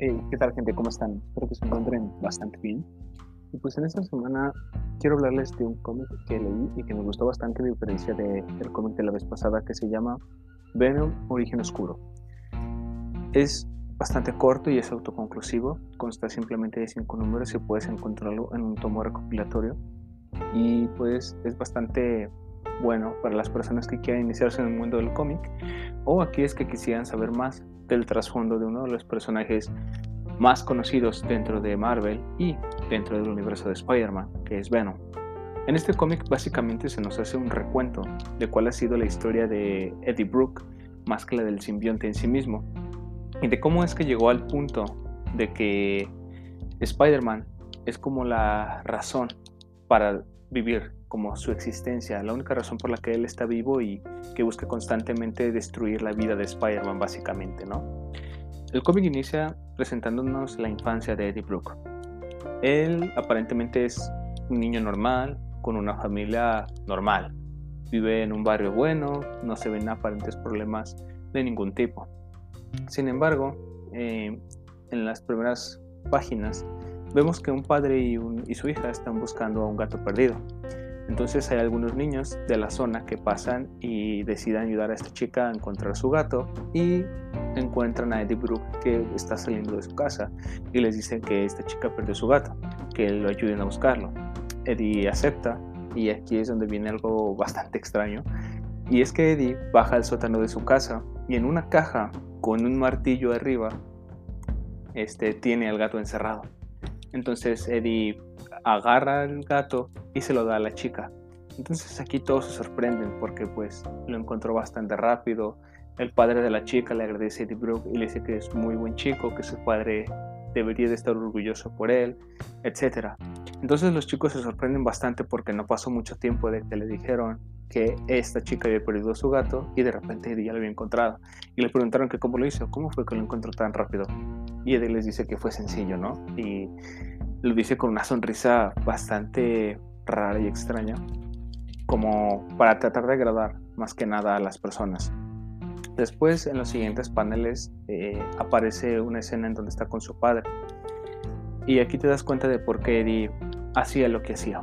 ¿Qué tal gente? ¿Cómo están? Espero que se encuentren bastante bien. Y pues en esta semana quiero hablarles de un cómic que leí y que me gustó bastante a diferencia del cómic de la vez pasada que se llama Venom Origen Oscuro. Es bastante corto y es autoconclusivo, consta simplemente de cinco números y puedes encontrarlo en un tomo recopilatorio y pues es bastante bueno para las personas que quieran iniciarse en el mundo del cómic o aquellos que quisieran saber más del trasfondo de uno de los personajes más conocidos dentro de Marvel y dentro del universo de Spider-Man, que es Venom. En este cómic básicamente se nos hace un recuento de cuál ha sido la historia de Eddie Brooke, más que la del simbionte en sí mismo, y de cómo es que llegó al punto de que Spider-Man es como la razón para vivir, como su existencia, la única razón por la que él está vivo y que busca constantemente destruir la vida de Spider-Man básicamente, ¿no? El cómic inicia presentándonos la infancia de Eddie Brooke. Él aparentemente es un niño normal, con una familia normal. Vive en un barrio bueno, no se ven aparentes problemas de ningún tipo. Sin embargo, eh, en las primeras páginas vemos que un padre y, su hija están buscando a un gato perdido. Entonces hay algunos niños de la zona que pasan y deciden ayudar a esta chica a encontrar su gato y encuentran a Eddie Brooke que está saliendo de su casa y les dicen que esta chica perdió su gato, que lo ayuden a buscarlo. Eddie acepta y aquí es donde viene algo bastante extraño y es que Eddie baja al sótano de su casa y en una caja con un martillo arriba este, tiene al gato encerrado. Entonces Eddie agarra al gato y se lo da a la chica. Entonces aquí todos se sorprenden porque pues lo encontró bastante rápido. El padre de la chica le agradece a Eddie Brooke y le dice que es muy buen chico, que su padre debería de estar orgulloso por él, etc. Entonces los chicos se sorprenden bastante porque no pasó mucho tiempo de que le dijeron que esta chica había perdido a su gato y de repente Eddie ya lo había encontrado. Y le preguntaron que cómo lo hizo, cómo fue que lo encontró tan rápido. Y Eddie les dice que fue sencillo, ¿no? Y lo dice con una sonrisa bastante rara y extraña, como para tratar de agradar más que nada a las personas. Después, en los siguientes paneles, eh, aparece una escena en donde está con su padre. Y aquí te das cuenta de por qué Eddie hacía lo que hacía.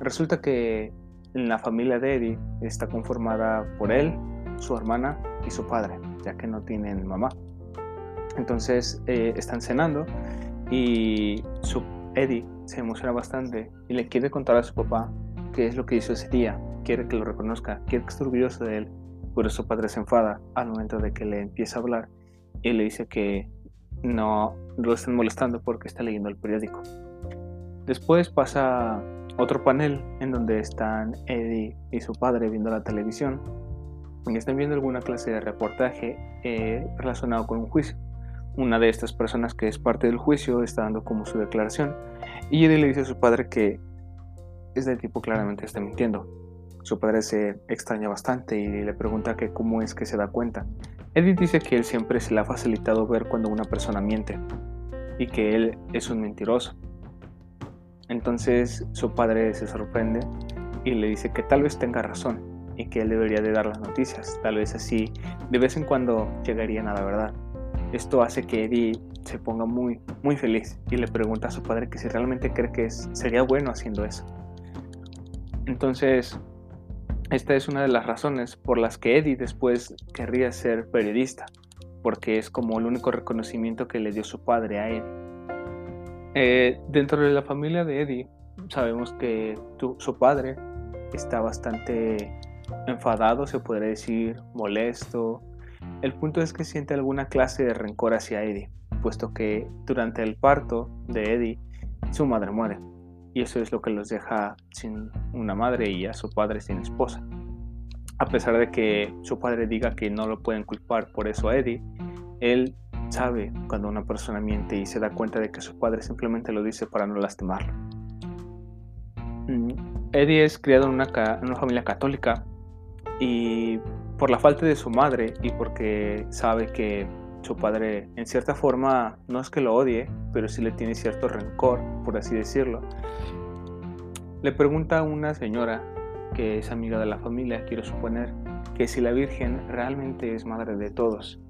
Resulta que la familia de Eddie está conformada por él, su hermana y su padre, ya que no tienen mamá. Entonces eh, están cenando y su Eddie se emociona bastante y le quiere contar a su papá qué es lo que hizo ese día. Quiere que lo reconozca, quiere que esté orgulloso de él. Pero su padre se enfada al momento de que le empieza a hablar y le dice que no lo están molestando porque está leyendo el periódico. Después pasa otro panel en donde están Eddie y su padre viendo la televisión y están viendo alguna clase de reportaje eh, relacionado con un juicio una de estas personas que es parte del juicio está dando como su declaración y Eddie le dice a su padre que este tipo claramente está mintiendo. Su padre se extraña bastante y le pregunta que cómo es que se da cuenta. Eddie dice que él siempre se le ha facilitado ver cuando una persona miente y que él es un mentiroso. Entonces su padre se sorprende y le dice que tal vez tenga razón y que él debería de dar las noticias. Tal vez así de vez en cuando llegarían a la verdad. Esto hace que Eddie se ponga muy, muy feliz y le pregunta a su padre que si realmente cree que sería bueno haciendo eso. Entonces, esta es una de las razones por las que Eddie después querría ser periodista, porque es como el único reconocimiento que le dio su padre a Eddie. Eh, dentro de la familia de Eddie, sabemos que su padre está bastante enfadado, se podría decir, molesto, el punto es que siente alguna clase de rencor hacia Eddie, puesto que durante el parto de Eddie su madre muere, y eso es lo que los deja sin una madre y a su padre sin esposa. A pesar de que su padre diga que no lo pueden culpar por eso a Eddie, él sabe cuando una persona miente y se da cuenta de que su padre simplemente lo dice para no lastimarlo. Mm, Eddie es criado en una, en una familia católica y por la falta de su madre y porque sabe que su padre en cierta forma no es que lo odie, pero sí le tiene cierto rencor, por así decirlo. Le pregunta a una señora que es amiga de la familia, quiero suponer, que si la Virgen realmente es madre de todos.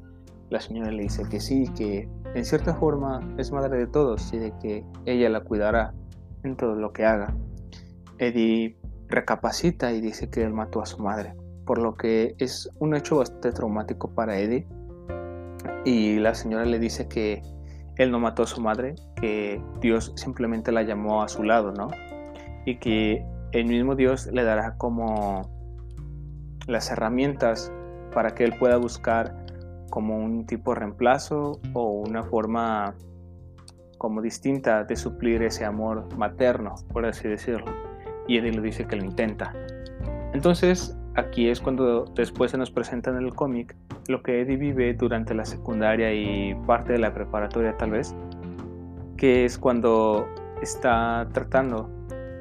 la señora le dice que sí, que en cierta forma es madre de todos y de que ella la cuidará en todo lo que haga. Eddie recapacita y dice que él mató a su madre, por lo que es un hecho bastante traumático para Eddie. Y la señora le dice que él no mató a su madre, que Dios simplemente la llamó a su lado, ¿no? Y que el mismo Dios le dará como las herramientas para que él pueda buscar como un tipo de reemplazo o una forma como distinta de suplir ese amor materno, por así decirlo. Y Eddie lo dice que lo intenta. Entonces, aquí es cuando después se nos presenta en el cómic lo que Eddie vive durante la secundaria y parte de la preparatoria tal vez, que es cuando está tratando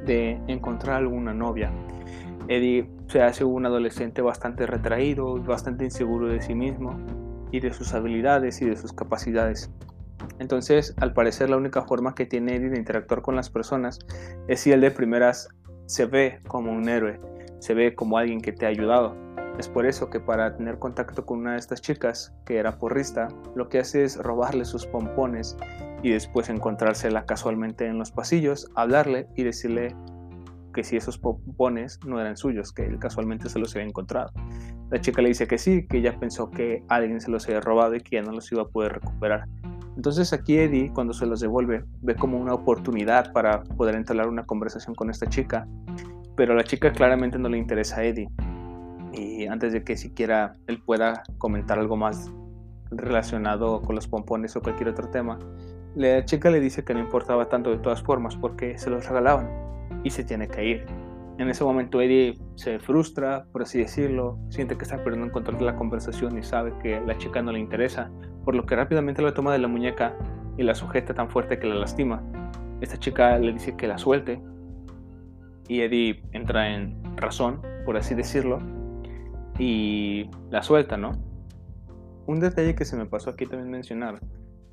de encontrar alguna novia. Eddie se hace un adolescente bastante retraído, bastante inseguro de sí mismo y de sus habilidades y de sus capacidades. Entonces, al parecer, la única forma que tiene Eddie de interactuar con las personas es si él de primeras se ve como un héroe, se ve como alguien que te ha ayudado. Es por eso que para tener contacto con una de estas chicas, que era porrista, lo que hace es robarle sus pompones y después encontrársela casualmente en los pasillos, hablarle y decirle que si esos pompones no eran suyos, que él casualmente se los había encontrado. La chica le dice que sí, que ella pensó que alguien se los había robado y que ya no los iba a poder recuperar. Entonces aquí Eddie, cuando se los devuelve, ve como una oportunidad para poder entablar una conversación con esta chica, pero la chica claramente no le interesa a Eddie. Y antes de que siquiera él pueda comentar algo más relacionado con los pompones o cualquier otro tema, la chica le dice que no importaba tanto de todas formas porque se los regalaban y se tiene que ir. En ese momento Eddie se frustra, por así decirlo, siente que está perdiendo el control de la conversación y sabe que la chica no le interesa, por lo que rápidamente la toma de la muñeca y la sujeta tan fuerte que la lastima. Esta chica le dice que la suelte y Eddie entra en razón, por así decirlo, y la suelta, ¿no? Un detalle que se me pasó aquí también mencionar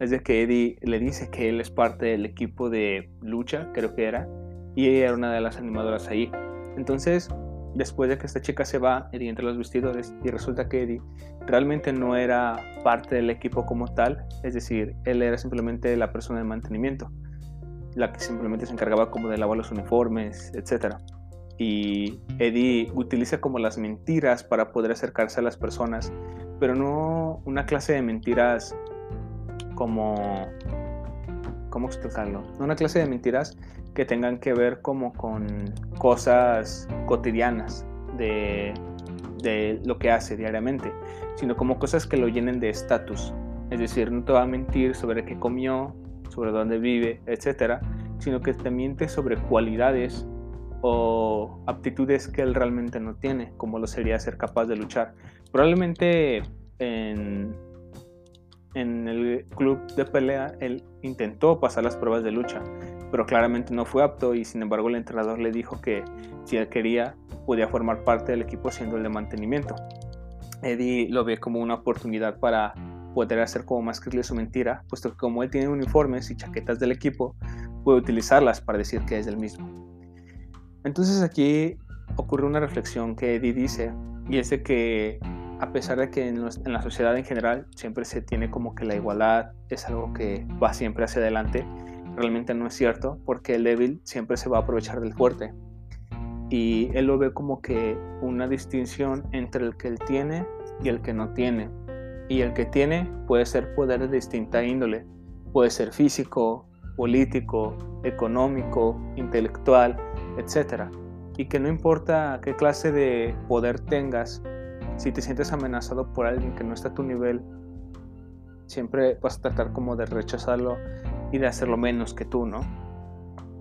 es de que Eddie le dice que él es parte del equipo de lucha, creo que era, y ella era una de las animadoras ahí. Entonces, después de que esta chica se va, Eddie entra a los vestidores y resulta que Eddie realmente no era parte del equipo como tal, es decir, él era simplemente la persona de mantenimiento, la que simplemente se encargaba como de lavar los uniformes, etc. Y Eddie utiliza como las mentiras para poder acercarse a las personas, pero no una clase de mentiras como... ¿Cómo explicarlo? No una clase de mentiras que tengan que ver como con cosas cotidianas de, de lo que hace diariamente, sino como cosas que lo llenen de estatus. Es decir, no te va a mentir sobre qué comió, sobre dónde vive, etcétera, sino que te miente sobre cualidades o aptitudes que él realmente no tiene, como lo sería ser capaz de luchar. Probablemente en en el club de pelea él intentó pasar las pruebas de lucha, pero claramente no fue apto y sin embargo el entrenador le dijo que si él quería podía formar parte del equipo siendo el de mantenimiento. Eddie lo ve como una oportunidad para poder hacer como más creíble su mentira, puesto que como él tiene uniformes y chaquetas del equipo, puede utilizarlas para decir que es el mismo. Entonces aquí ocurre una reflexión que Eddie dice, y es de que a pesar de que en, la sociedad en general siempre se tiene como que la igualdad es algo que va siempre hacia adelante, realmente no es cierto, porque el débil siempre se va a aprovechar del fuerte. Y él lo ve como que una distinción entre el que él tiene y el que no tiene. Y el que tiene puede ser poder de distinta índole, puede ser físico, político, económico, intelectual, etc. Y que no importa qué clase de poder tengas, si te sientes amenazado por alguien que no está a tu nivel, siempre vas a tratar como de rechazarlo y de hacerlo menos que tú, ¿no?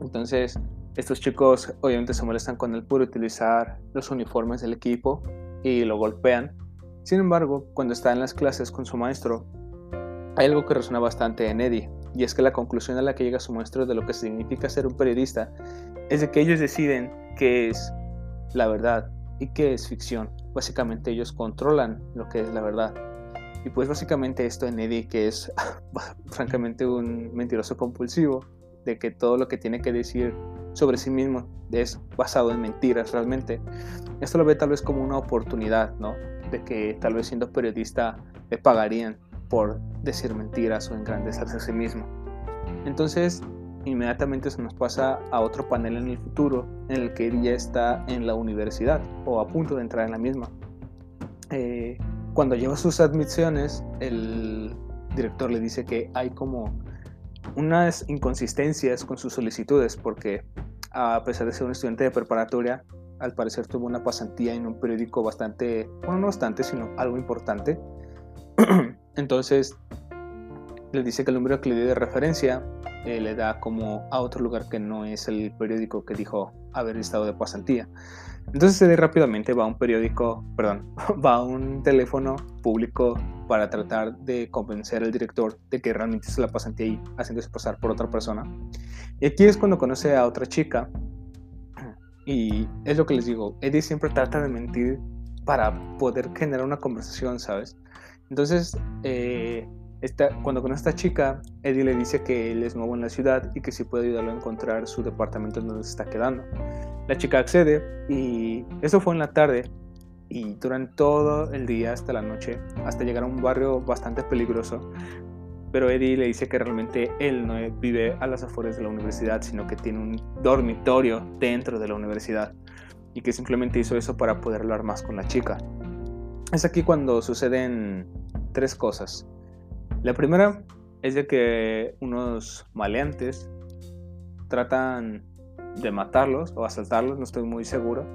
Entonces, estos chicos obviamente se molestan con él por utilizar los uniformes del equipo y lo golpean. Sin embargo, cuando está en las clases con su maestro, hay algo que resuena bastante en Eddie, y es que la conclusión a la que llega su maestro de lo que significa ser un periodista es de que ellos deciden qué es la verdad y qué es ficción básicamente ellos controlan lo que es la verdad. Y pues básicamente esto en Eddie, que es francamente un mentiroso compulsivo, de que todo lo que tiene que decir sobre sí mismo es basado en mentiras realmente, esto lo ve tal vez como una oportunidad, ¿no? De que tal vez siendo periodista le pagarían por decir mentiras o engrandecerse a sí mismo. Entonces, inmediatamente se nos pasa a otro panel en el futuro en el que ella está en la universidad o a punto de entrar en la misma. Eh, cuando lleva sus admisiones, el director le dice que hay como unas inconsistencias con sus solicitudes porque a pesar de ser un estudiante de preparatoria, al parecer tuvo una pasantía en un periódico bastante, bueno, no bastante, sino algo importante. Entonces, le dice que el número que le dio de referencia eh, le da como a otro lugar que no es el periódico que dijo haber estado de pasantía. Entonces se rápidamente va a un periódico, perdón, va a un teléfono público para tratar de convencer al director de que realmente es la pasantía ahí, haciéndose pasar por otra persona. Y aquí es cuando conoce a otra chica. Y es lo que les digo, Eddie siempre trata de mentir para poder generar una conversación, ¿sabes? Entonces, eh, cuando conoce a esta chica, Eddie le dice que él es nuevo en la ciudad y que si puede ayudarlo a encontrar su departamento donde se está quedando. La chica accede y eso fue en la tarde y durante todo el día hasta la noche, hasta llegar a un barrio bastante peligroso. Pero Eddie le dice que realmente él no vive a las afueras de la universidad, sino que tiene un dormitorio dentro de la universidad y que simplemente hizo eso para poder hablar más con la chica. Es aquí cuando suceden tres cosas. La primera es de que unos maleantes tratan de matarlos o asaltarlos, no estoy muy seguro.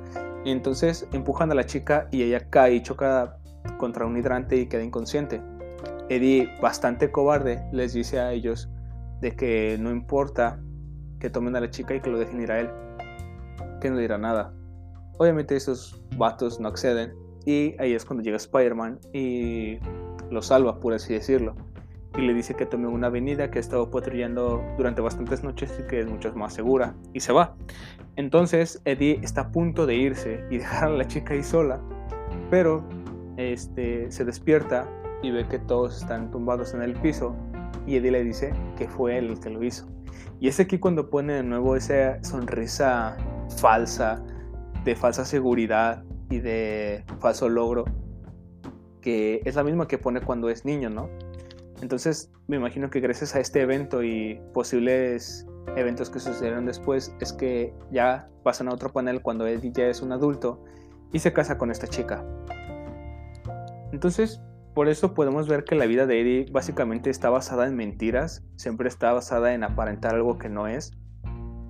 Y entonces empujan a la chica y ella cae y choca contra un hidrante y queda inconsciente. Eddie, bastante cobarde, les dice a ellos de que no importa que tomen a la chica y que lo dejen ir a él, que no dirá nada. Obviamente esos vatos no acceden y ahí es cuando llega Spider-Man y lo salva, por así decirlo y le dice que tome una avenida que ha estado patrullando durante bastantes noches y que es mucho más segura y se va. Entonces Eddie está a punto de irse y dejar a la chica ahí sola, pero este, se despierta y ve que todos están tumbados en el piso y Eddie le dice que fue él el que lo hizo. Y es aquí cuando pone de nuevo esa sonrisa falsa, de falsa seguridad y de falso logro, que es la misma que pone cuando es niño, ¿no? Entonces, me imagino que gracias a este evento y posibles eventos que sucedieron después, es que ya pasan a otro panel cuando Eddie ya es un adulto y se casa con esta chica. Entonces, por eso podemos ver que la vida de Eddie básicamente está basada en mentiras, siempre está basada en aparentar algo que no es.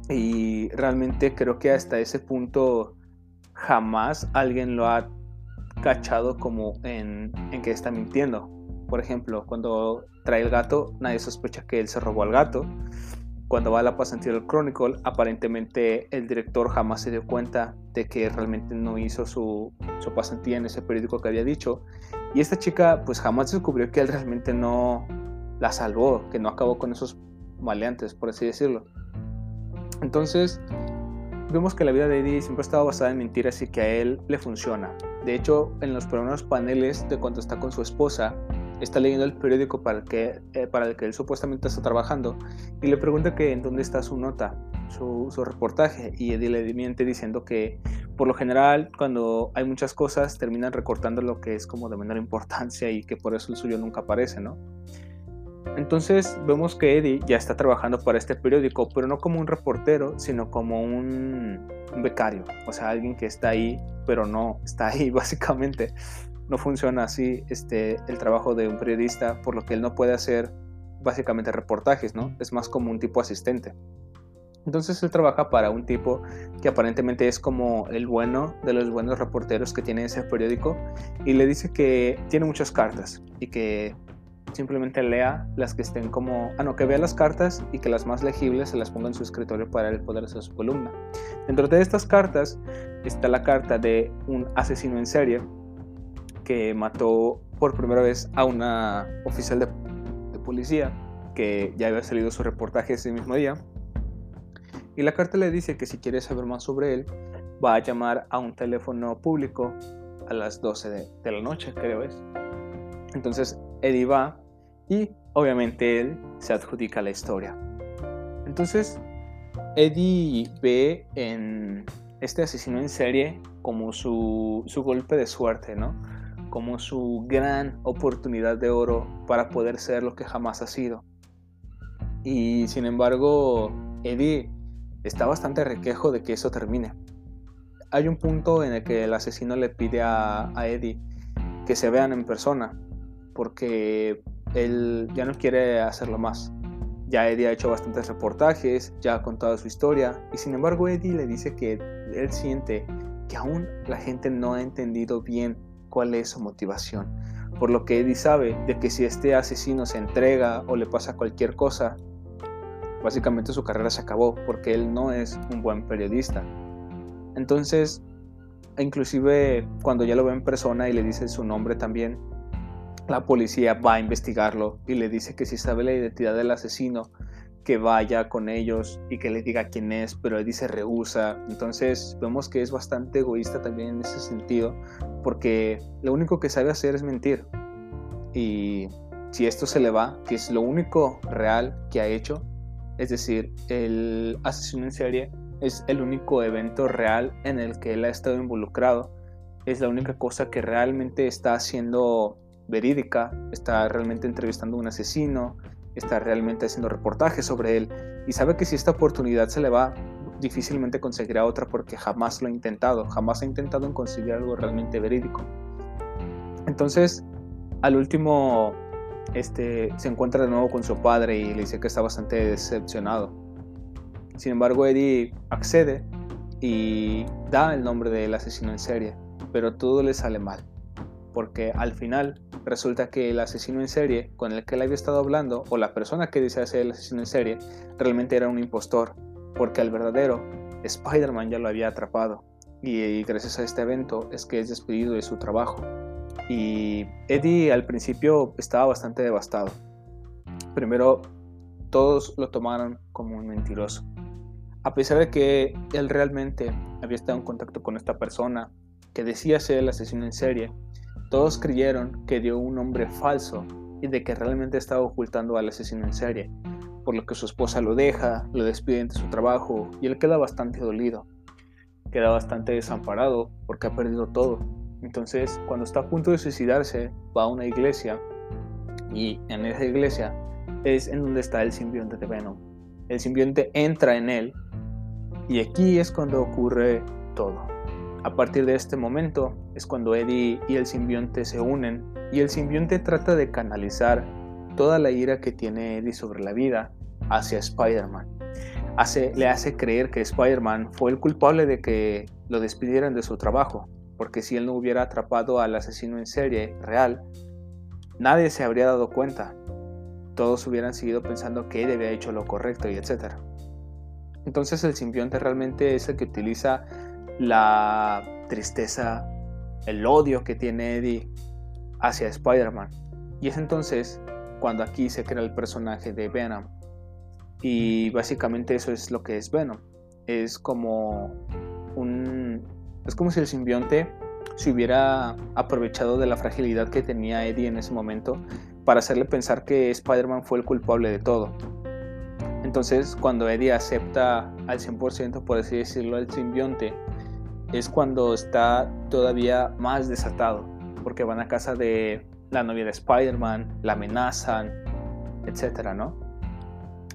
Y realmente creo que hasta ese punto jamás alguien lo ha cachado como en, en que está mintiendo. Por ejemplo, cuando trae el gato, nadie sospecha que él se robó al gato. Cuando va a la pasantía del Chronicle, aparentemente el director jamás se dio cuenta de que realmente no hizo su, su pasantía en ese periódico que había dicho. Y esta chica pues jamás descubrió que él realmente no la salvó, que no acabó con esos maleantes, por así decirlo. Entonces, vemos que la vida de Eddie siempre estaba basada en mentiras y que a él le funciona. De hecho, en los primeros paneles de cuando está con su esposa, está leyendo el periódico para el que, eh, para el que él supuestamente está trabajando y le pregunta que en dónde está su nota, su, su, reportaje y Eddie le miente diciendo que por lo general cuando hay muchas cosas terminan recortando lo que es como de menor importancia y que por eso el suyo nunca aparece, ¿no? Entonces vemos que Eddie ya está trabajando para este periódico, pero no como un reportero, sino como un, un becario, o sea, alguien que está ahí, pero no está ahí básicamente no funciona así este, el trabajo de un periodista, por lo que él no puede hacer básicamente reportajes, ¿no? Es más como un tipo asistente. Entonces él trabaja para un tipo que aparentemente es como el bueno de los buenos reporteros que tiene ese periódico y le dice que tiene muchas cartas y que simplemente lea las que estén como, ah no, que vea las cartas y que las más legibles se las ponga en su escritorio para él poder hacer su columna. Dentro de estas cartas está la carta de un asesino en serie que mató por primera vez a una oficial de, policía que ya había salido su reportaje ese mismo día. Y la carta le dice que si quiere saber más sobre él, va a llamar a un teléfono público a las 12 de, la noche, creo es. Entonces Eddie va y obviamente él se adjudica la historia. Entonces Eddie ve en este asesino en serie como su, su golpe de suerte, ¿no? Como su gran oportunidad de oro para poder ser lo que jamás ha sido. Y sin embargo, Eddie está bastante requejo de que eso termine. Hay un punto en el que el asesino le pide a, a Eddie que se vean en persona, porque él ya no quiere hacerlo más. Ya Eddie ha hecho bastantes reportajes, ya ha contado su historia, y sin embargo Eddie le dice que él siente que aún la gente no ha entendido bien cuál es su motivación. Por lo que Eddie sabe de que si este asesino se entrega o le pasa cualquier cosa, básicamente su carrera se acabó porque él no es un buen periodista. Entonces, inclusive cuando ya lo ve en persona y le dice su nombre también, la policía va a investigarlo y le dice que si sabe la identidad del asesino, que vaya con ellos y que le diga quién es, pero Eddie se rehúsa. Entonces vemos que es bastante egoísta también en ese sentido, porque lo único que sabe hacer es mentir. Y si esto se le va, que es lo único real que ha hecho, es decir, el asesino en serie es el único evento real en el que él ha estado involucrado, es la única cosa que realmente está haciendo verídica, está realmente entrevistando a un asesino, está realmente haciendo reportajes sobre él y sabe que si esta oportunidad se le va, difícilmente conseguirá otra porque jamás lo ha intentado, jamás ha intentado en conseguir algo realmente verídico. Entonces, al último, este, se encuentra de nuevo con su padre y le dice que está bastante decepcionado. Sin embargo, Eddie accede y da el nombre del asesino en serie, pero todo le sale mal porque al final resulta que el asesino en serie con el que él había estado hablando, o la persona que dice ser el asesino en serie, realmente era un impostor, porque al verdadero Spider-Man ya lo había atrapado. Y, gracias a este evento es que es despedido de su trabajo. Y Eddie al principio estaba bastante devastado. Primero, todos lo tomaron como un mentiroso. A pesar de que él realmente había estado en contacto con esta persona que decía ser el asesino en serie, todos creyeron que dio un nombre falso y de que realmente estaba ocultando al asesino en serie, por lo que su esposa lo deja, lo despide de su trabajo y él queda bastante dolido. Queda bastante desamparado porque ha perdido todo. Entonces, cuando está a punto de suicidarse, va a una iglesia y en esa iglesia es en donde está el simbionte de Venom. El simbionte entra en él y aquí es cuando ocurre todo. A partir de este momento es cuando Eddie y el simbionte se unen y el simbionte trata de canalizar toda la ira que tiene Eddie sobre la vida hacia Spider-Man. le hace creer que Spider-Man fue el culpable de que lo despidieran de su trabajo, porque si él no hubiera atrapado al asesino en serie real, nadie se habría dado cuenta. Todos hubieran seguido pensando que Eddie había hecho lo correcto y etc. Entonces el simbionte realmente es el que utiliza la tristeza, el odio que tiene Eddie hacia Spider-Man. Y es entonces cuando aquí se crea el personaje de Venom. Y básicamente eso es lo que es Venom. Es como un. Es como si el simbionte se hubiera aprovechado de la fragilidad que tenía Eddie en ese momento para hacerle pensar que Spider-Man fue el culpable de todo. Entonces, cuando Eddie acepta al 100%, por así decirlo, el simbionte, es cuando está todavía más desatado, porque van a casa de la novia de Spider-Man, la amenazan, etcétera, ¿no?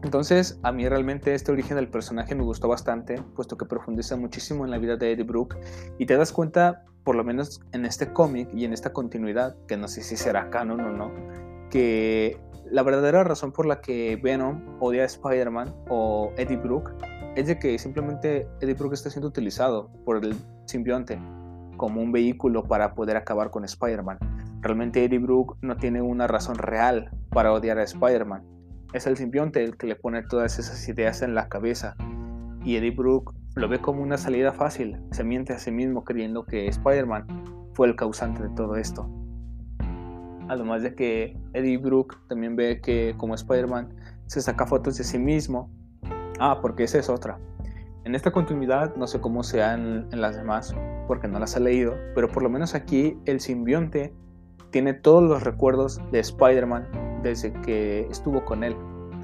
Entonces, a mí realmente este origen del personaje me gustó bastante, puesto que profundiza muchísimo en la vida de Eddie Brooke y te das cuenta, por lo menos en este cómic y en esta continuidad, que no sé si será canon o no, que la verdadera razón por la que Venom odia a Spider-Man o Eddie Brooke es de que simplemente Eddie está siendo utilizado por el simbionte como un vehículo para poder acabar con Spider-Man. Realmente Eddie Brooke no tiene una razón real para odiar a Spider-Man. Es el simbionte el que le pone todas esas ideas en la cabeza. Y Eddie Brooke lo ve como una salida fácil. Se miente a sí mismo creyendo que Spider-Man fue el causante de todo esto. Además de que Eddie Brooke también ve que como Spider-Man se saca fotos de sí mismo Ah, porque esa es otra. En esta continuidad, no sé cómo sean en las demás, porque no las he leído, pero por lo menos aquí el simbionte tiene todos los recuerdos de Spider-Man desde que estuvo con él.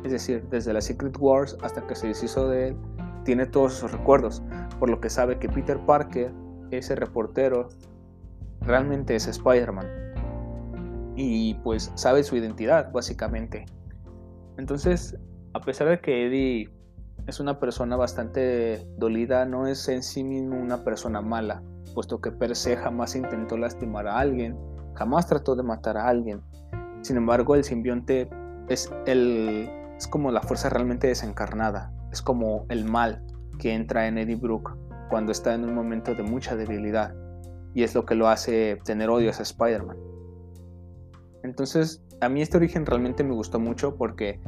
Es decir, desde la Secret Wars hasta que se deshizo de él, tiene todos esos recuerdos, por lo que sabe que Peter Parker, ese reportero, realmente es Spider-Man. Y pues sabe su identidad, básicamente. Entonces, a pesar de que Eddie es una persona bastante dolida, no es en sí mismo una persona mala, puesto que per se jamás intentó lastimar a alguien, jamás trató de matar a alguien. Sin embargo, el simbionte es, el, es como la fuerza realmente desencarnada, es como el mal que entra en Eddie Brooke cuando está en un momento de mucha debilidad y es lo que lo hace tener odio a Spider-Man. Entonces, a mí este origen realmente me gustó mucho porque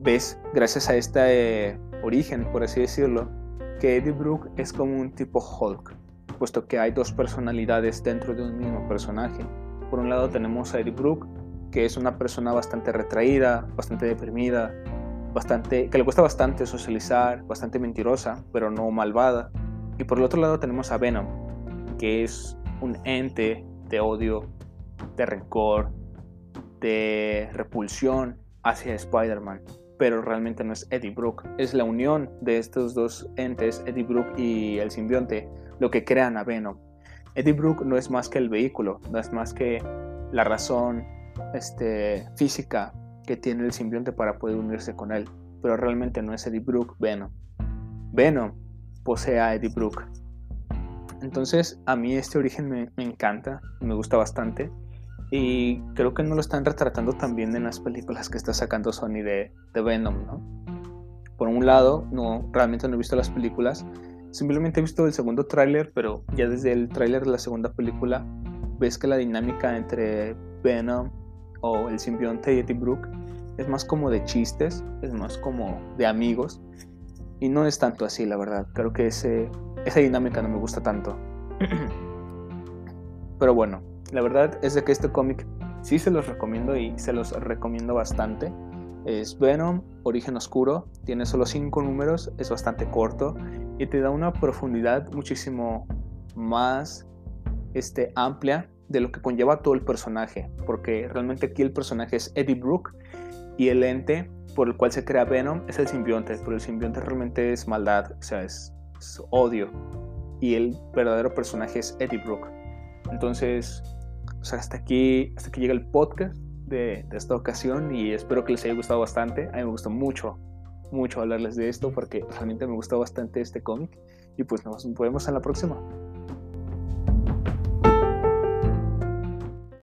ves, gracias a este origen, por así decirlo, que Eddie Brooke es como un tipo Hulk, puesto que hay dos personalidades dentro de un mismo personaje. Por un lado tenemos a Eddie Brooke, que es una persona bastante retraída, bastante deprimida, bastante, que le cuesta bastante socializar, bastante mentirosa, pero no malvada. Y por el otro lado tenemos a Venom, que es un ente de odio, de rencor, de repulsión hacia Spider-Man. Pero realmente no es Eddie Brooke, es la unión de estos dos entes, Eddie Brooke y el simbionte, lo que crean a Venom. Eddie Brooke no es más que el vehículo, no es más que la razón este, física que tiene el simbionte para poder unirse con él, pero realmente no es Eddie Brooke, Venom. Venom posee a Eddie Brooke. Entonces a mí este origen me, encanta, me gusta bastante y creo que no lo están retratando también en las películas que está sacando Sony de, de Venom, ¿no? Por un lado, no, realmente no he visto las películas, simplemente he visto el segundo tráiler, pero ya desde el tráiler de la segunda película ves que la dinámica entre Venom o el simbionte y Eddie Brooke es más como de chistes, es más como de amigos y no es tanto así, la verdad. Creo que ese, esa dinámica no me gusta tanto. Pero bueno, la verdad es de que este cómic sí se los recomiendo y se los recomiendo bastante. Es Venom, Origen Oscuro, tiene solo 5 números, es bastante corto y te da una profundidad muchísimo más este, amplia de lo que conlleva todo el personaje, porque realmente aquí el personaje es Eddie Brooke y el ente por el cual se crea Venom es el simbionte, pero el simbionte realmente es maldad, o sea, es, odio. Y el verdadero personaje es Eddie Brooke. Entonces, sea, hasta aquí, hasta aquí llega el podcast de, de, esta ocasión y espero que les haya gustado bastante. A mí me gustó mucho, mucho hablarles de esto porque realmente me gustó bastante este cómic. Y pues nos vemos en la próxima.